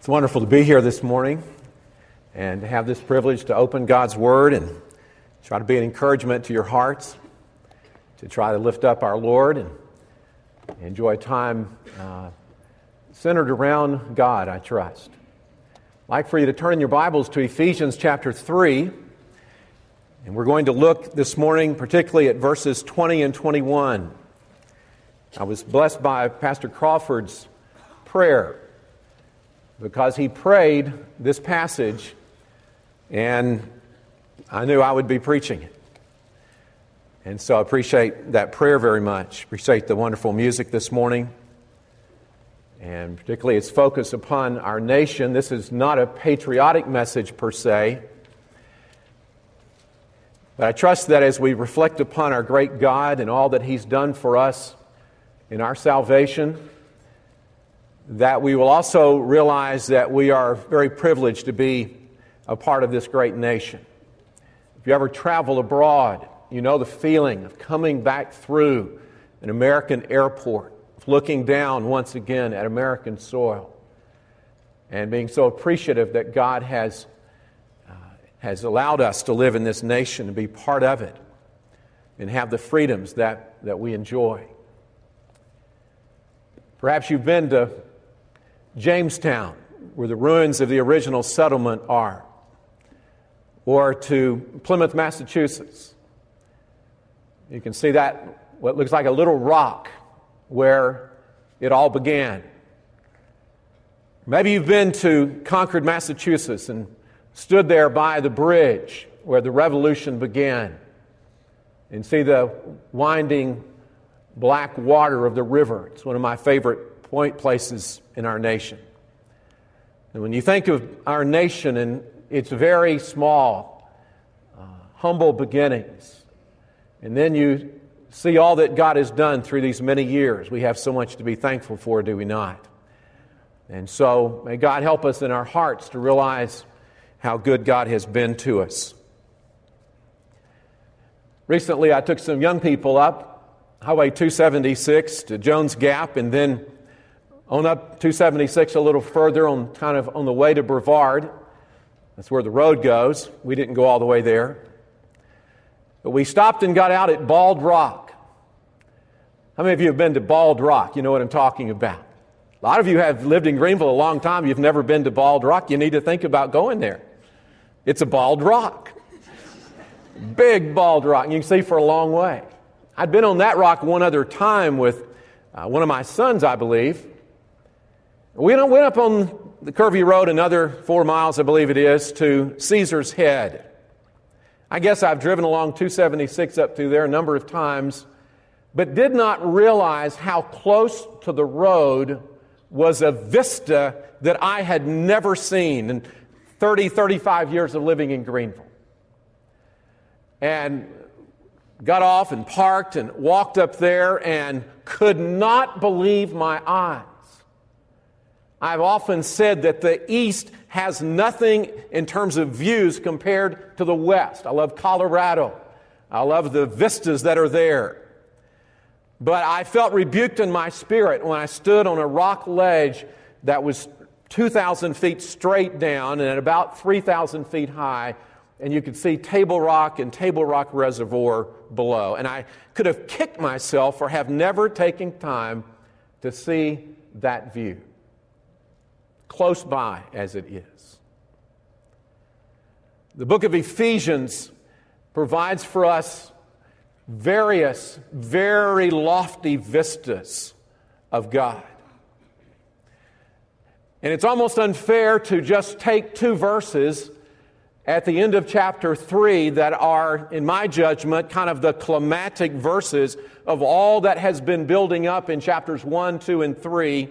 It's wonderful to be here this morning and to have this privilege to open God's Word and try to be an encouragement to your hearts, to try to lift up our Lord and enjoy time uh, centered around God, I trust. I'd like for you to turn your Bibles to Ephesians chapter 3, and we're going to look this morning particularly at verses 20 and 21. I was blessed by Pastor Crawford's prayer because he prayed this passage, and I knew I would be preaching it. And so I appreciate that prayer very much. Appreciate the wonderful music this morning, and particularly its focus upon our nation. This is not a patriotic message per se. But I trust that as we reflect upon our great God and all that He's done for us in our salvation, that we will also realize that we are very privileged to be a part of this great nation. If you ever travel abroad, you know the feeling of coming back through an American airport, looking down once again at American soil, and being so appreciative that God has, uh, has allowed us to live in this nation and be part of it and have the freedoms that, that we enjoy. Perhaps you've been to Jamestown, where the ruins of the original settlement are, or to Plymouth, Massachusetts. You can see that, what looks like a little rock where it all began. Maybe you've been to Concord, Massachusetts, and stood there by the bridge where the revolution began and see the winding black water of the river. It's one of my favorite point places in our nation. And when you think of our nation and its very small, uh, humble beginnings, and then you see all that God has done through these many years, we have so much to be thankful for, do we not? And so may God help us in our hearts to realize how good God has been to us. Recently, I took some young people up Highway 276 to Jones Gap and then on up 276 a little further, on kind of on the way to Brevard. That's where the road goes. We didn't go all the way there. But we stopped and got out at Bald Rock. How many of you have been to Bald Rock? You know what I'm talking about. A lot of you have lived in Greenville a long time. You've never been to Bald Rock. You need to think about going there. It's a bald rock. Big bald rock. You can see for a long way. I'd been on that rock one other time with uh, one of my sons, I believe. We went up on the curvy road another four miles, I believe it is, to Caesar's Head. I guess I've driven along 276 up through there a number of times, but did not realize how close to the road was a vista that I had never seen in 30, 35 years of living in Greenville. And got off and parked and walked up there and could not believe my eyes. I've often said that the East has nothing in terms of views compared to the West. I love Colorado. I love the vistas that are there. But I felt rebuked in my spirit when I stood on a rock ledge that was 2,000 feet straight down and at about 3,000 feet high, and you could see Table Rock and Table Rock Reservoir below. And I could have kicked myself for have never taken time to see that view close by as it is. The book of Ephesians provides for us various, very lofty vistas of God. And it's almost unfair to just take two verses at the end of chapter 3 that are, in my judgment, kind of the climatic verses of all that has been building up in chapters 1, 2, and 3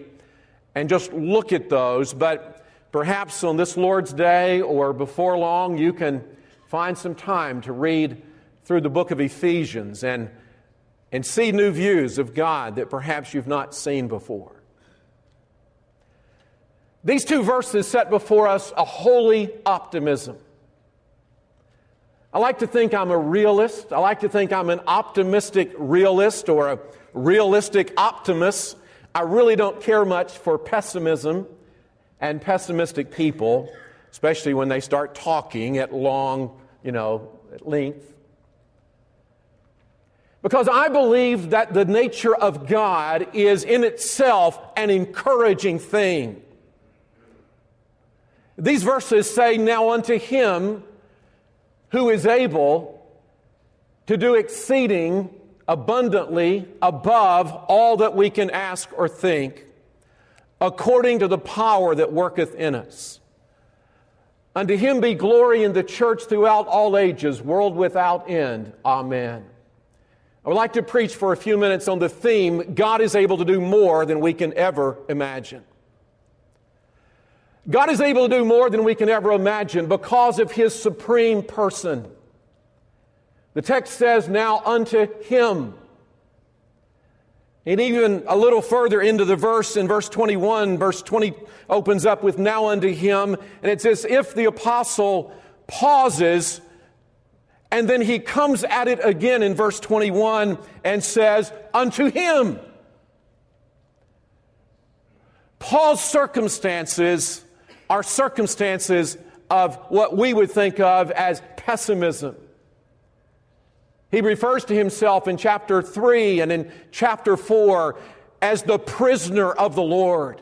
and just look at those. But perhaps on this Lord's Day or before long, you can find some time to read through the book of Ephesians and, and see new views of God that perhaps you've not seen before. These two verses set before us a holy optimism. I like to think I'm a realist. I like to think I'm an optimistic realist or a realistic optimist. I really don't care much for pessimism. and pessimistic people, especially when they start talking at long, you know, at length. Because I believe that the nature of God is in itself an encouraging thing. These verses say, Now unto him who is able to do exceeding abundantly above all that we can ask or think, according to the power that worketh in us. Unto him be glory in the church throughout all ages, world without end. Amen. I would like to preach for a few minutes on the theme God is able to do more than we can ever imagine. God is able to do more than we can ever imagine because of his supreme person. The text says, Now unto him. And even a little further into the verse, in verse 21, verse 20 opens up with now unto him. And it's as if the apostle pauses and then he comes at it again in verse 21 and says, unto him. Paul's circumstances are circumstances of what we would think of as pessimism. He refers to himself in chapter 3 and in chapter 4 as the prisoner of the Lord.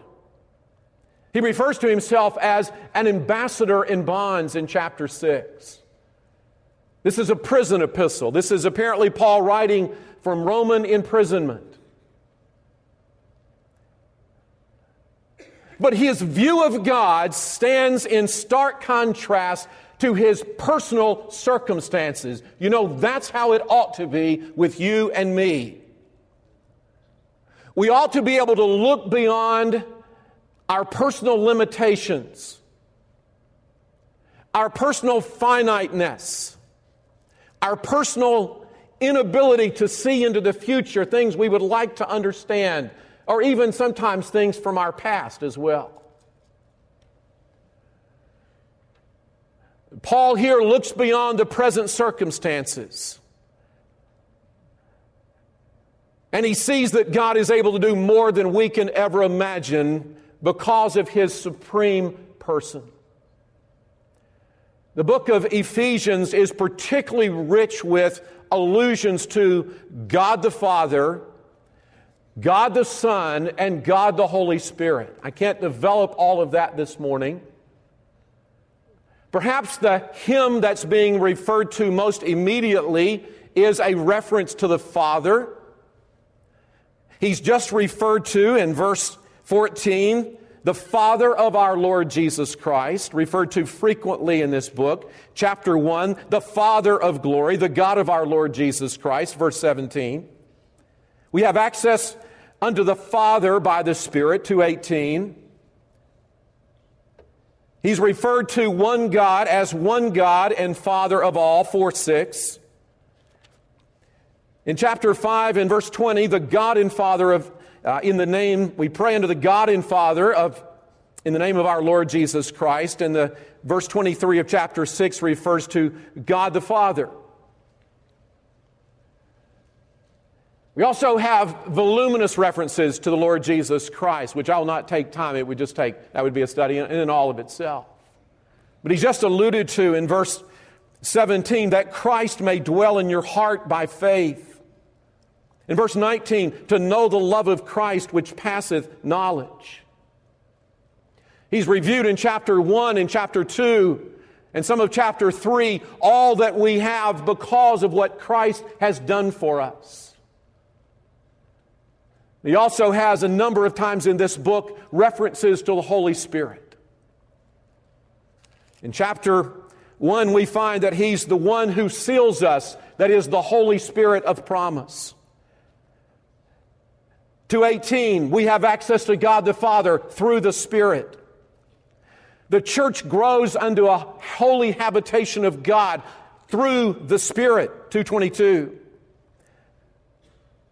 He refers to himself as an ambassador in bonds in chapter 6. This is a prison epistle. This is apparently Paul writing from Roman imprisonment. But his view of God stands in stark contrast to his personal circumstances. You know, that's how it ought to be with you and me. We ought to be able to look beyond our personal limitations, our personal finiteness, our personal inability to see into the future things we would like to understand, or even sometimes things from our past as well. Paul here looks beyond the present circumstances. And he sees that God is able to do more than we can ever imagine because of his supreme person. The book of Ephesians is particularly rich with allusions to God the Father, God the Son, and God the Holy Spirit. I can't develop all of that this morning. Perhaps the him that's being referred to most immediately is a reference to the Father. He's just referred to in verse 14, the Father of our Lord Jesus Christ, referred to frequently in this book. Chapter 1, the Father of glory, the God of our Lord Jesus Christ, verse 17. We have access unto the Father by the Spirit, 218. He's referred to one God as one God and Father of all, 4 6. In chapter 5 and verse 20, the God and Father of, uh, in the name, we pray unto the God and Father of, in the name of our Lord Jesus Christ. And the verse 23 of chapter 6 refers to God the Father. We also have voluminous references to the Lord Jesus Christ, which I will not take time. It would just take, that would be a study in, in all of itself. But he's just alluded to in verse 17 that Christ may dwell in your heart by faith. In verse 19, to know the love of Christ which passeth knowledge. He's reviewed in chapter 1 and chapter 2 and some of chapter 3 all that we have because of what Christ has done for us. He also has a number of times in this book references to the Holy Spirit. In chapter 1, we find that He's the one who seals us, that is, the Holy Spirit of promise. 218, we have access to God the Father through the Spirit. The church grows unto a holy habitation of God through the Spirit, 222.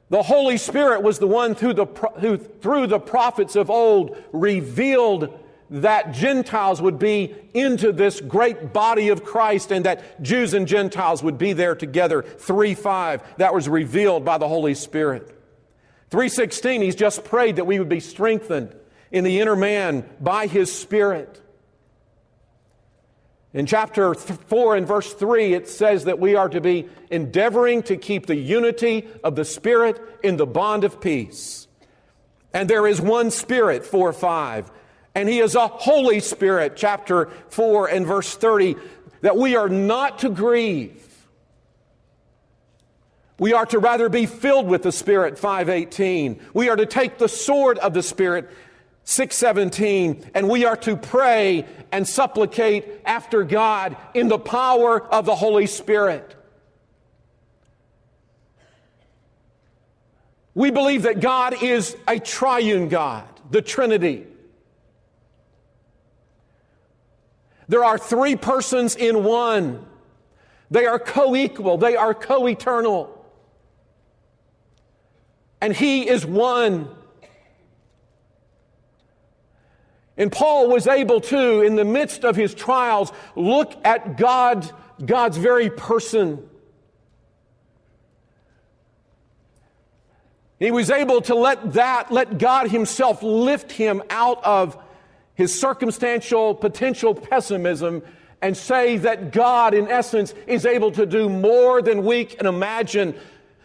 The Holy Spirit was the one through the, who, through the prophets of old, revealed that Gentiles would be into this great body of Christ and that Jews and Gentiles would be there together. 3 5, that was revealed by the Holy Spirit. 316, he's just prayed that we would be strengthened in the inner man by his Spirit. In chapter 4 and verse 3, it says that we are to be endeavoring to keep the unity of the Spirit in the bond of peace. And there is one Spirit, 4 5. And He is a Holy Spirit, chapter 4 and verse 30, that we are not to grieve. We are to rather be filled with the Spirit, 518. We are to take the sword of the Spirit, 617, and we are to pray and supplicate after God in the power of the Holy Spirit. We believe that God is a triune God, the Trinity. There are three persons in one. They are co equal, they are co eternal. And He is one. And Paul was able to, in the midst of his trials, look at God, God's very person. He was able to let that, let God Himself lift him out of his circumstantial potential pessimism and say that God, in essence, is able to do more than we can imagine,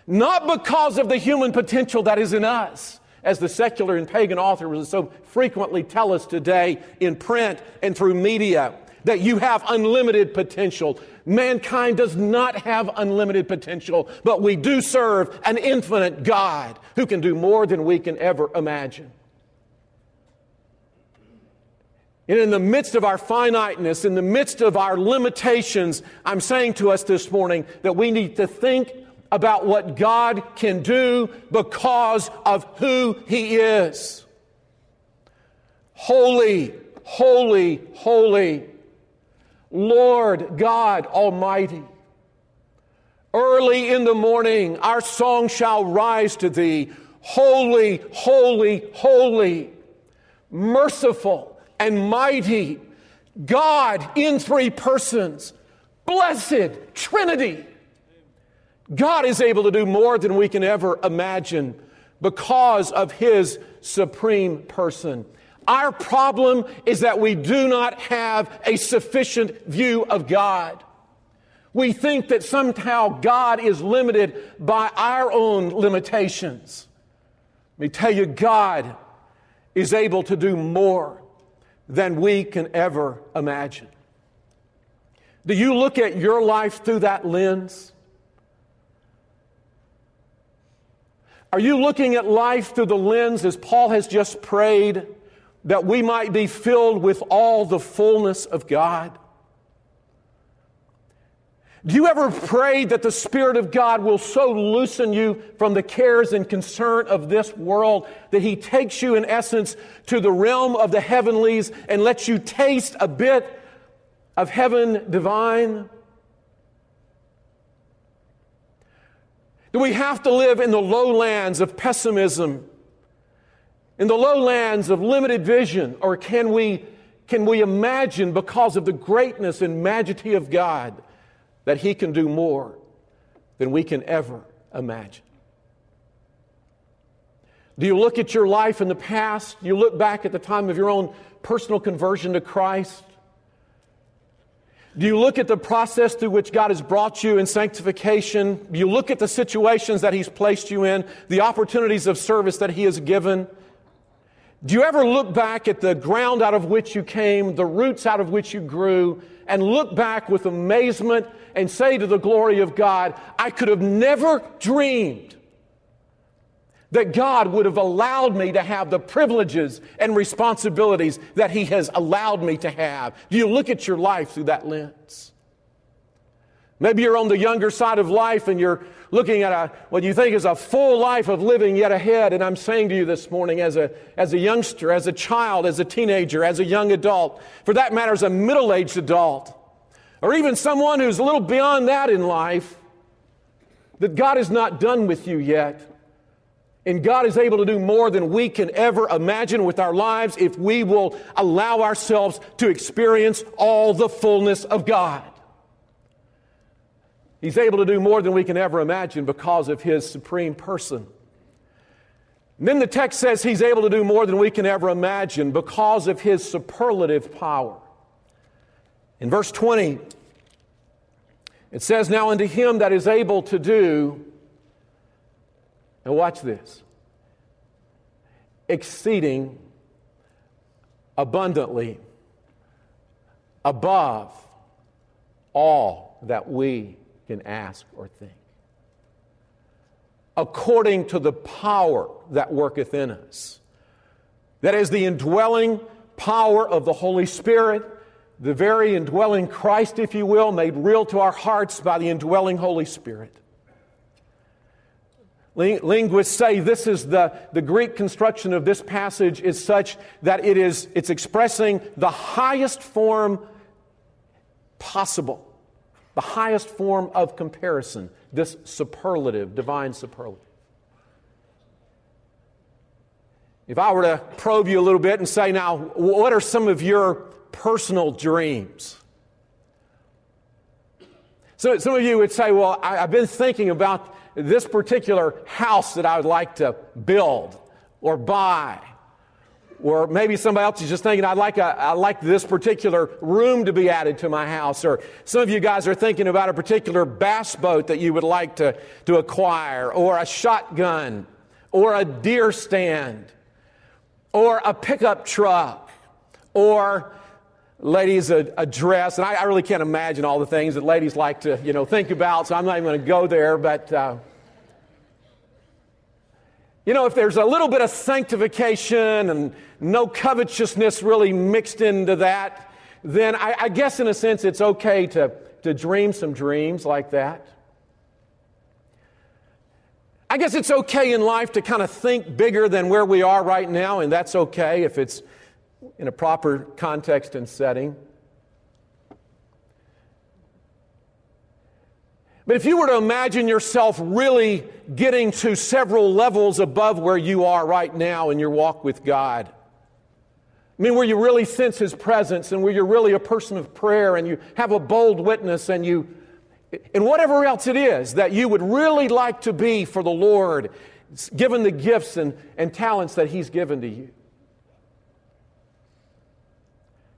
not because of the human potential that is in us, as the secular and pagan authors so frequently tell us today in print and through media, that you have unlimited potential. Mankind does not have unlimited potential, but we do serve an infinite God who can do more than we can ever imagine. And in the midst of our finiteness, in the midst of our limitations, I'm saying to us this morning that we need to think about what God can do because of who He is. Holy, holy, holy, Lord God Almighty. Early in the morning, our song shall rise to Thee. Holy, holy, holy, merciful and mighty, God in three persons, blessed Trinity. God is able to do more than we can ever imagine because of His supreme person. Our problem is that we do not have a sufficient view of God. We think that somehow God is limited by our own limitations. Let me tell you, God is able to do more than we can ever imagine. Do you look at your life through that lens? Are you looking at life through the lens, as Paul has just prayed, that we might be filled with all the fullness of God? Do you ever pray that the Spirit of God will so loosen you from the cares and concern of this world that He takes you, in essence, to the realm of the heavenlies and lets you taste a bit of heaven divine? Do we have to live in the lowlands of pessimism, in the lowlands of limited vision, or can we, can we imagine, because of the greatness and majesty of God, that He can do more than we can ever imagine? Do you look at your life in the past? Do you look back at the time of your own personal conversion to Christ? Do you look at the process through which God has brought you in sanctification? Do you look at the situations that He's placed you in, the opportunities of service that He has given? Do you ever look back at the ground out of which you came, the roots out of which you grew, and look back with amazement and say to the glory of God, I could have never dreamed that God would have allowed me to have the privileges and responsibilities that He has allowed me to have. Do you look at your life through that lens? Maybe you're on the younger side of life and you're looking at a, what you think is a full life of living yet ahead. And I'm saying to you this morning, as a, as a youngster, as a child, as a teenager, as a young adult, for that matter, as a middle aged adult, or even someone who's a little beyond that in life, that God is not done with you yet. And God is able to do more than we can ever imagine with our lives if we will allow ourselves to experience all the fullness of God. He's able to do more than we can ever imagine because of His supreme person. then the text says he's able to do more than we can ever imagine because of his superlative power. In verse 20, it says, Now unto him that is able to do, now watch this, exceeding abundantly above all that we can ask or think according to the power that worketh in us. That is the indwelling power of the Holy Spirit, the very indwelling Christ, if you will, made real to our hearts by the indwelling Holy Spirit. Linguists say this is the, the Greek construction of this passage is such that it is it's expressing the highest form possible, the highest form of comparison this superlative, divine superlative. If I were to probe you a little bit and say, now, what are some of your personal dreams? So, some of you would say, well, I, have been thinking about this particular house that I would like to build or buy or maybe somebody else is just thinking, I'd like, a, I'd like this particular room to be added to my house. Or some of you guys are thinking about a particular bass boat that you would like to, to acquire, or a shotgun, or a deer stand, or a pickup truck, or ladies a, a dress. And I, I, really can't imagine all the things that ladies like to, you know, think about, so I'm not even going to go there, but. Uh, you know, if there's a little bit of sanctification and no covetousness really mixed into that, then I, I, guess in a sense it's okay to, to dream some dreams like that. I guess it's okay in life to kind of think bigger than where we are right now, and that's okay if it's in a proper context and setting. But if you were to imagine yourself really getting to several levels above where you are right now in your walk with God, I mean, where you really sense His presence and where you're really a person of prayer and you have a bold witness and you, and whatever else it is that you would really like to be for the Lord, given the gifts and, and talents that He's given to you.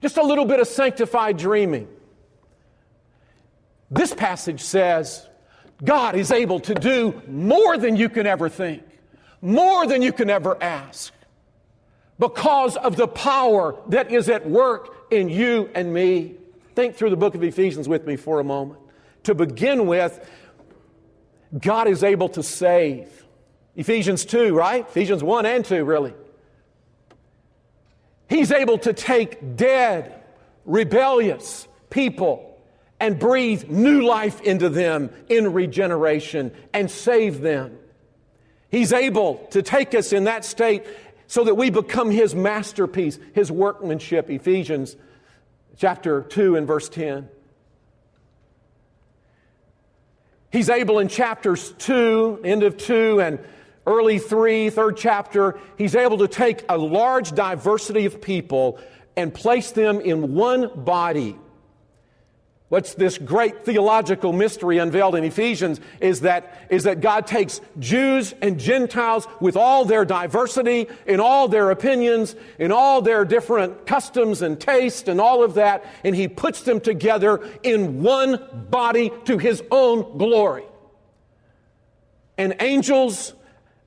Just a little bit of sanctified dreaming. This passage says God is able to do more than you can ever think, more than you can ever ask, because of the power that is at work in you and me. Think through the book of Ephesians with me for a moment. To begin with, God is able to save. Ephesians 2, right? Ephesians 1 and 2, really. He's able to take dead, rebellious people and breathe new life into them in regeneration and save them. He's able to take us in that state so that we become His masterpiece, His workmanship. Ephesians chapter 2 and verse 10. He's able in chapters 2, end of 2, and early 3, third chapter, he's able to take a large diversity of people and place them in one body What's this great theological mystery unveiled in Ephesians is that, is that God takes Jews and Gentiles with all their diversity, in all their opinions, in all their different customs and taste and all of that, and He puts them together in one body to His own glory. And angels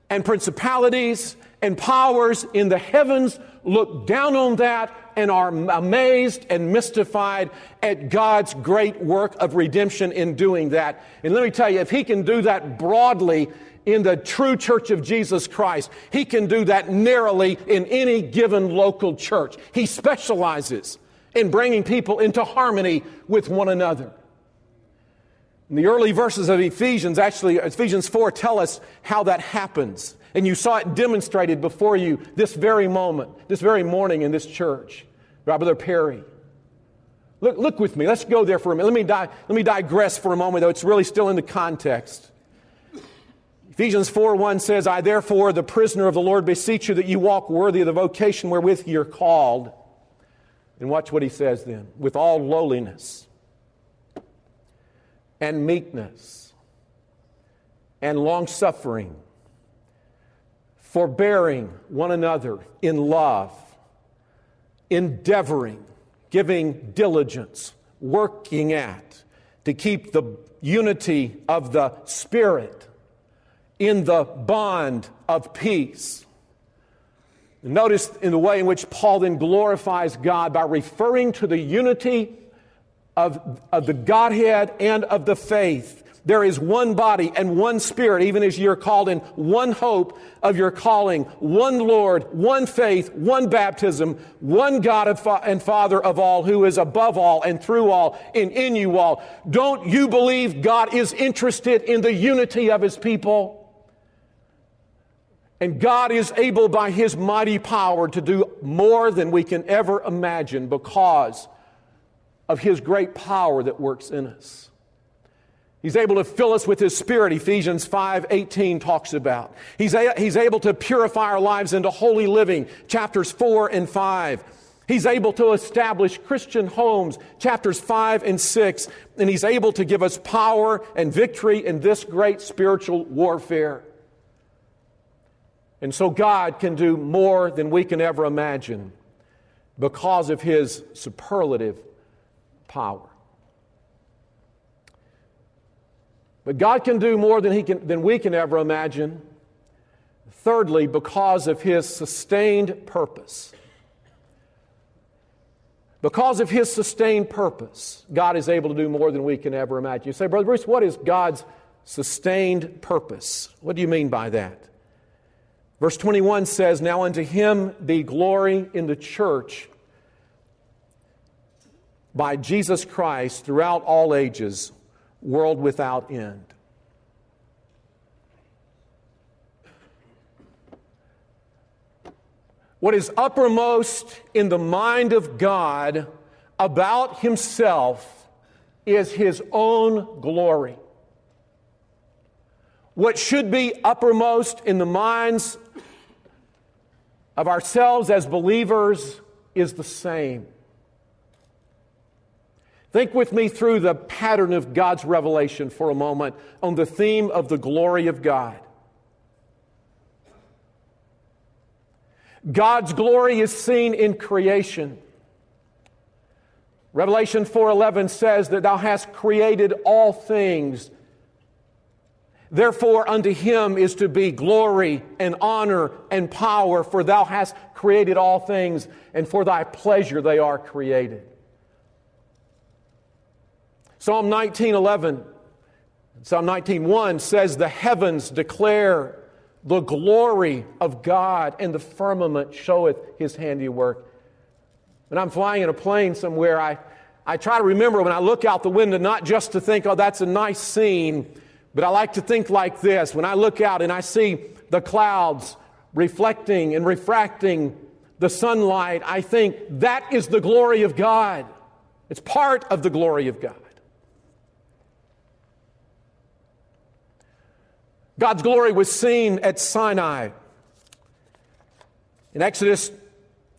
and principalities and powers in the heavens look down on that and are amazed and mystified at God's great work of redemption in doing that. And let me tell you, if He can do that broadly in the true church of Jesus Christ, He can do that narrowly in any given local church. He specializes in bringing people into harmony with one another. And the early verses of Ephesians, actually, Ephesians 4, tell us how that happens. And you saw it demonstrated before you this very moment, this very morning in this church. Brother Perry. Look, look with me. Let's go there for a minute. Let me, di- let me digress for a moment, though it's really still in the context. Ephesians 4 1 says, I therefore, the prisoner of the Lord, beseech you that you walk worthy of the vocation wherewith you're called. And watch what he says then with all lowliness and meekness and long suffering forbearing one another in love, endeavoring, giving diligence, working at, to keep the unity of the Spirit in the bond of peace. Notice in the way in which Paul then glorifies God by referring to the unity of, of the Godhead and of the faith. There is one body and one spirit, even as you're called in one hope of your calling, one Lord, one faith, one baptism, one God and Father of all, who is above all and through all and in you all. Don't you believe God is interested in the unity of his people? And God is able by His mighty power to do more than we can ever imagine because of His great power that works in us. He's able to fill us with His Spirit, Ephesians 5 18 talks about. He's, a, he's able to purify our lives into holy living, chapters 4 and 5. He's able to establish Christian homes, chapters 5 and 6. And He's able to give us power and victory in this great spiritual warfare. And so God can do more than we can ever imagine because of His superlative power. But God can do more than, he can, than we can ever imagine. Thirdly, because of His sustained purpose. Because of His sustained purpose, God is able to do more than we can ever imagine. You say, Brother Bruce, what is God's sustained purpose? What do you mean by that? Verse 21 says, Now unto him be glory in the church by Jesus Christ throughout all ages, world without end. What is uppermost in the mind of God about himself is his own glory. What should be uppermost in the minds of ourselves as believers is the same. Think with me through the pattern of God's revelation for a moment on the theme of the glory of God. God's glory is seen in creation. Revelation 4:11 says that thou hast created all things Therefore, unto him is to be glory and honor and power, for thou hast created all things, and for thy pleasure they are created. Psalm 19:11, Psalm 19:1 says, "The heavens declare the glory of God, and the firmament showeth His handiwork." When I'm flying in a plane somewhere, I I try to remember when I look out the window not just to think, "Oh, that's a nice scene." But I like to think like this when I look out and I see the clouds reflecting and refracting the sunlight, I think that is the glory of God. It's part of the glory of God. God's glory was seen at Sinai. In Exodus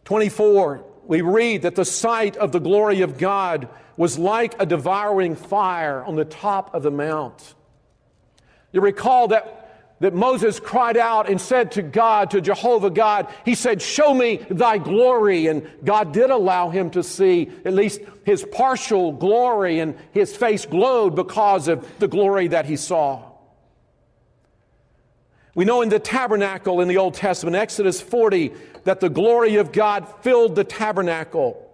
24, we read that the sight of the glory of God was like a devouring fire on the top of the mount. You recall that, that Moses cried out and said to God, to Jehovah God, he said, Show me thy glory. And God did allow him to see at least his partial glory, and his face glowed because of the glory that he saw. We know in the tabernacle in the Old Testament, Exodus 40, that the glory of God filled the tabernacle.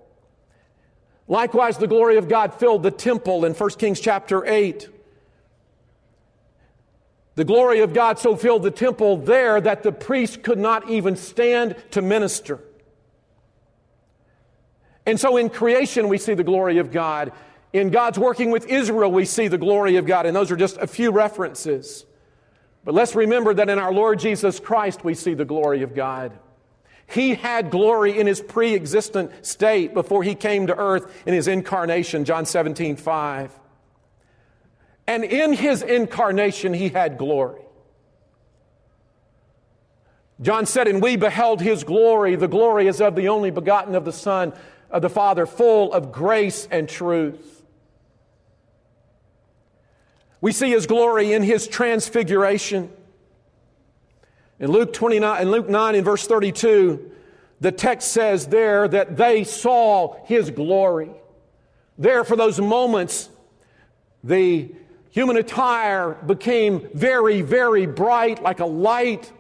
Likewise, the glory of God filled the temple in 1 Kings chapter 8. The glory of God so filled the temple there that the priest could not even stand to minister. And so in creation, we see the glory of God. In God's working with Israel, we see the glory of God. And those are just a few references. But let's remember that in our Lord Jesus Christ, we see the glory of God. He had glory in his pre existent state before he came to earth in his incarnation, John 17, 5. And in his incarnation, he had glory. John said, And we beheld his glory. The glory is of the only begotten of the Son of the Father, full of grace and truth. We see his glory in his transfiguration. In Luke 29, in Luke 9 in verse 32, the text says there that they saw his glory. There, for those moments, the human attire became very, very bright, like a light.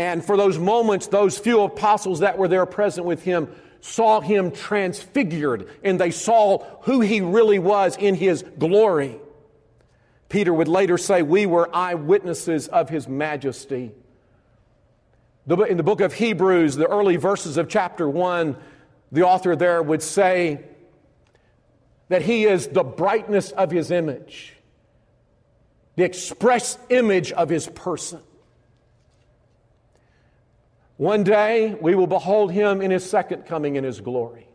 And for those moments, those few apostles that were there present with him saw him transfigured and they saw who he really was in his glory. Peter would later say, We were eyewitnesses of his majesty. In the book of Hebrews, the early verses of chapter 1, the author there would say that he is the brightness of his image, the express image of his person. One day we will behold him in his second coming in his glory.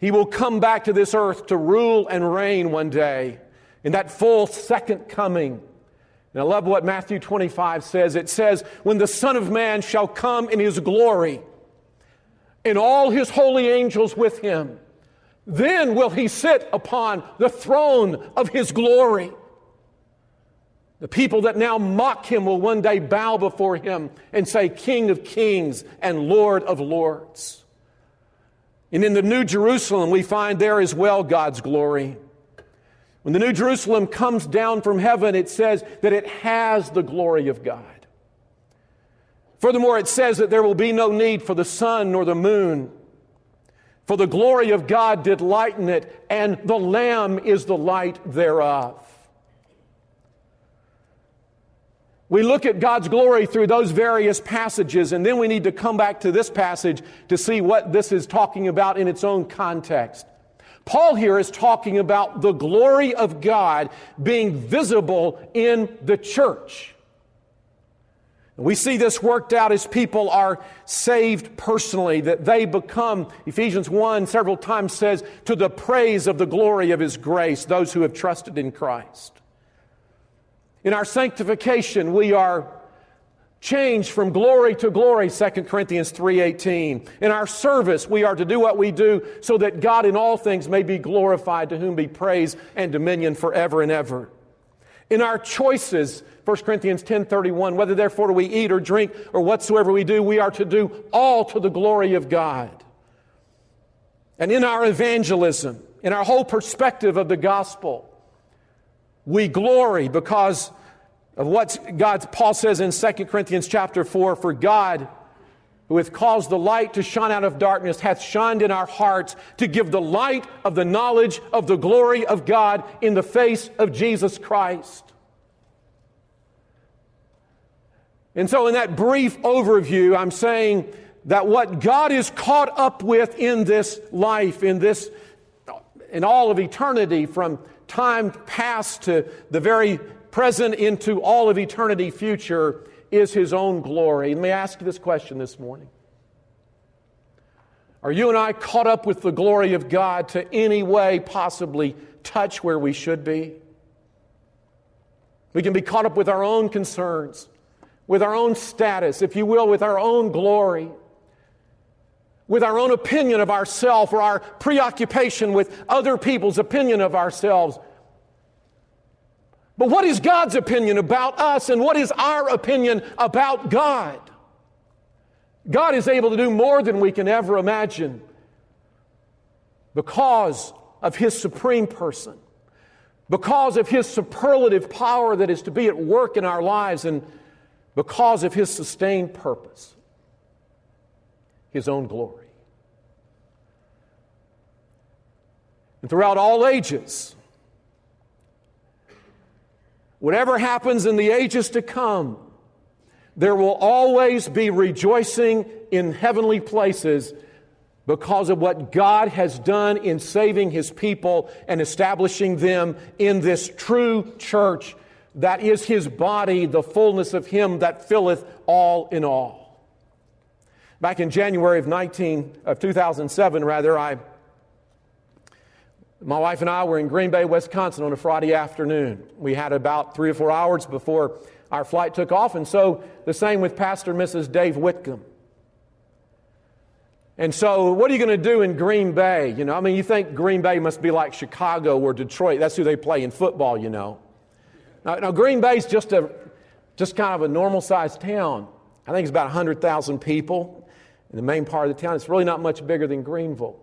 He will come back to this earth to rule and reign one day in that full second coming. And I love what Matthew 25 says. It says, When the Son of Man shall come in his glory, and all his holy angels with him, then will he sit upon the throne of his glory. The people that now mock him will one day bow before him and say, King of kings and Lord of lords. And in the New Jerusalem, we find there as well God's glory. When the New Jerusalem comes down from heaven, it says that it has the glory of God. Furthermore, it says that there will be no need for the sun nor the moon, for the glory of God did lighten it, and the Lamb is the light thereof. We look at God's glory through those various passages, and then we need to come back to this passage to see what this is talking about in its own context. Paul here is talking about the glory of God being visible in the church. We see this worked out as people are saved personally, that they become, Ephesians 1 several times says, to the praise of the glory of His grace, those who have trusted in Christ. In our sanctification, we are changed from glory to glory 2 corinthians 3.18 in our service we are to do what we do so that god in all things may be glorified to whom be praise and dominion forever and ever. In our choices 1 corinthians 10.31 whether therefore we eat or drink or whatsoever we do we are to do all to the glory of god. And in our evangelism in our whole perspective of the gospel we glory because of what God, Paul says in 2 Corinthians chapter 4 For God, who hath caused the light to shine out of darkness, hath shined in our hearts to give the light of the knowledge of the glory of God in the face of Jesus Christ. And so, in that brief overview, I'm saying that what God is caught up with in this life, in this, in all of eternity, from time past to the very present into all of eternity future, is His own glory. Let me ask you this question this morning. Are you and I caught up with the glory of God to any way possibly touch where we should be? We can be caught up with our own concerns, with our own status, if you will, with our own glory with our own opinion of ourselves or our preoccupation with other people's opinion of ourselves. But what is God's opinion about us and what is our opinion about God? God is able to do more than we can ever imagine because of His supreme person, because of His superlative power that is to be at work in our lives, and because of His sustained purpose, His own glory. And throughout all ages, whatever happens in the ages to come, there will always be rejoicing in heavenly places because of what God has done in saving His people and establishing them in this true church that is His body, the fullness of Him that filleth all in all. Back in January of 19 of 2007, rather, I my wife and I were in Green Bay, Wisconsin on a Friday afternoon. We had about three or four hours before our flight took off, and so the same with Pastor Mrs. Dave Whitcomb. And so, what are you going to do in Green Bay? You know, I mean, you think Green Bay must be like Chicago or Detroit. That's who they play in football, you know. Now, now Green Bay's just a just kind of a normal sized town. I think it's about 100,000 people in the main part of the town. It's really not much bigger than Greenville.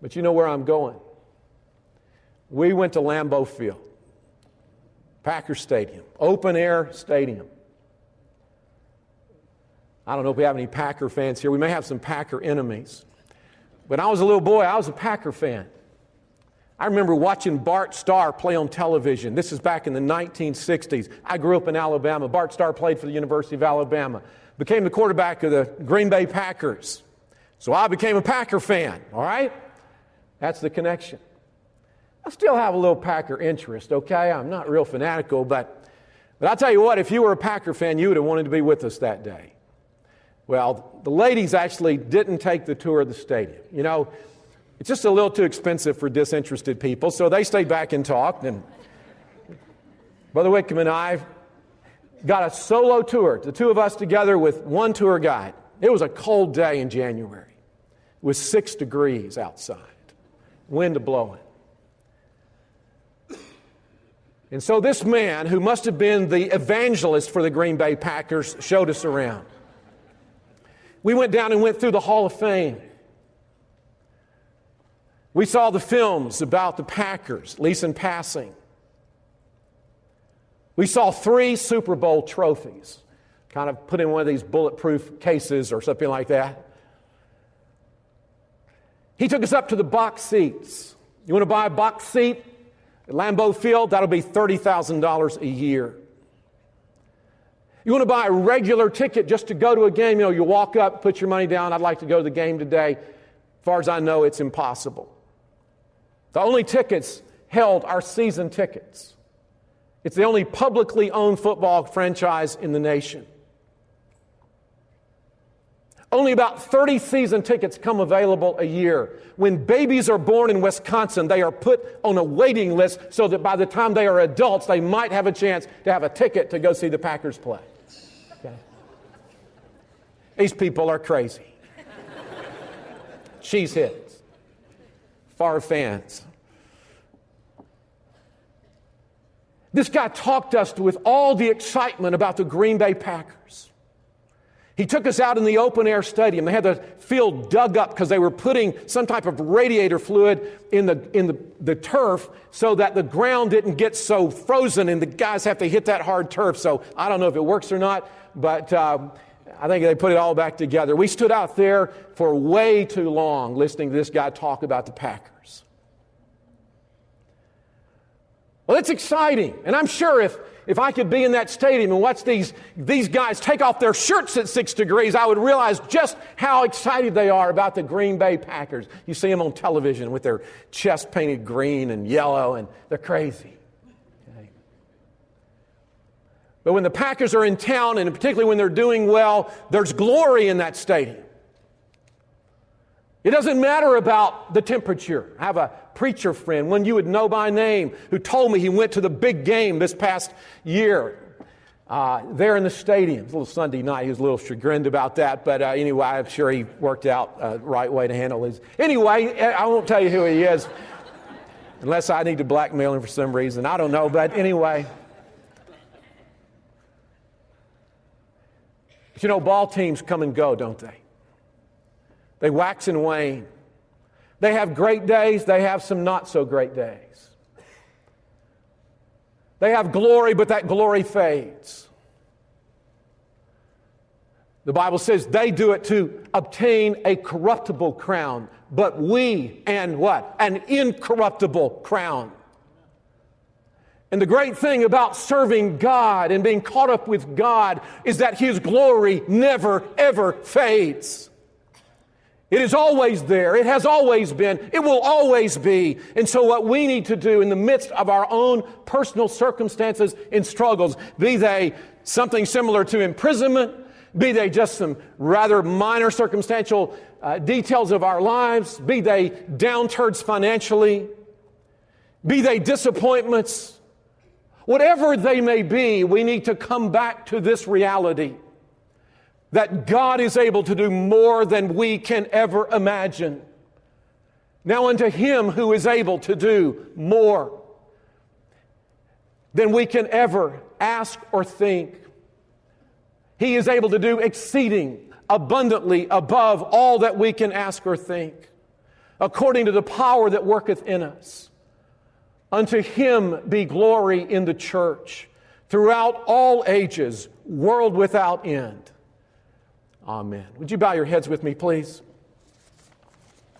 But you know where I'm going. We went to Lambeau Field, Packer Stadium, open air stadium. I don't know if we have any Packer fans here. We may have some Packer enemies. When I was a little boy, I was a Packer fan. I remember watching Bart Starr play on television. This is back in the 1960s. I grew up in Alabama. Bart Starr played for the University of Alabama, became the quarterback of the Green Bay Packers. So I became a Packer fan, all right? That's the connection. I still have a little Packer interest, okay? I'm not real fanatical, but, but I'll tell you what, if you were a Packer fan, you would have wanted to be with us that day. Well, the ladies actually didn't take the tour of the stadium. You know, it's just a little too expensive for disinterested people, so they stayed back and talked. And Brother Wickham and I got a solo tour, the two of us together with one tour guide. It was a cold day in January It was six degrees outside, wind blowing. And so this man, who must have been the evangelist for the Green Bay Packers, showed us around. We went down and went through the Hall of Fame. We saw the films about the Packers, at least in passing. We saw three Super Bowl trophies, kind of put in one of these bulletproof cases or something like that. He took us up to the box seats. You want to buy a box seat at Lambeau Field? That'll be $30,000 a year. You want to buy a regular ticket just to go to a game? You know, you walk up, put your money down. I'd like to go to the game today. As far as I know, it's impossible. The only tickets held are season tickets. It's the only publicly owned football franchise in the nation. Only about 30 season tickets come available a year. When babies are born in Wisconsin, they are put on a waiting list so that by the time they are adults, they might have a chance to have a ticket to go see the Packers play. Okay? These people are crazy. Cheeseheads, far fans. This guy talked us with all the excitement about the Green Bay Packers. He took us out in the open air stadium. They had the field dug up because they were putting some type of radiator fluid in, the, in the, the turf so that the ground didn't get so frozen and the guys have to hit that hard turf. So I don't know if it works or not, but uh, I think they put it all back together. We stood out there for way too long listening to this guy talk about the Packers. Well, it's exciting. And I'm sure if if I could be in that stadium and watch these, these guys take off their shirts at six degrees, I would realize just how excited they are about the Green Bay Packers. You see them on television with their chest painted green and yellow, and they're crazy. Okay. But when the Packers are in town, and particularly when they're doing well, there's glory in that stadium. It doesn't matter about the temperature. I have a preacher friend, one you would know by name, who told me he went to the big game this past year uh, there in the stadium. It a little Sunday night. He was a little chagrined about that, but uh, anyway, I'm sure he worked out the uh, right way to handle his. Anyway, I won't tell you who he is unless I need to blackmail him for some reason. I don't know, but anyway. But you know, ball teams come and go, don't they? They wax and wane. They have great days, they have some not so great days. They have glory, but that glory fades. The Bible says they do it to obtain a corruptible crown, but we, and what? An incorruptible crown. And the great thing about serving God and being caught up with God is that His glory never, ever fades. It is always there. It has always been. It will always be. And so, what we need to do in the midst of our own personal circumstances and struggles, be they something similar to imprisonment, be they just some rather minor circumstantial uh, details of our lives, be they downturns financially, be they disappointments, whatever they may be, we need to come back to this reality that God is able to do more than we can ever imagine. Now, unto Him who is able to do more. than we can ever ask or think. He is able to do exceeding abundantly above all that we can ask or think, according to the power that worketh in us. Unto him be glory in the church throughout all ages, world without end. Amen. Would you bow your heads with me, please?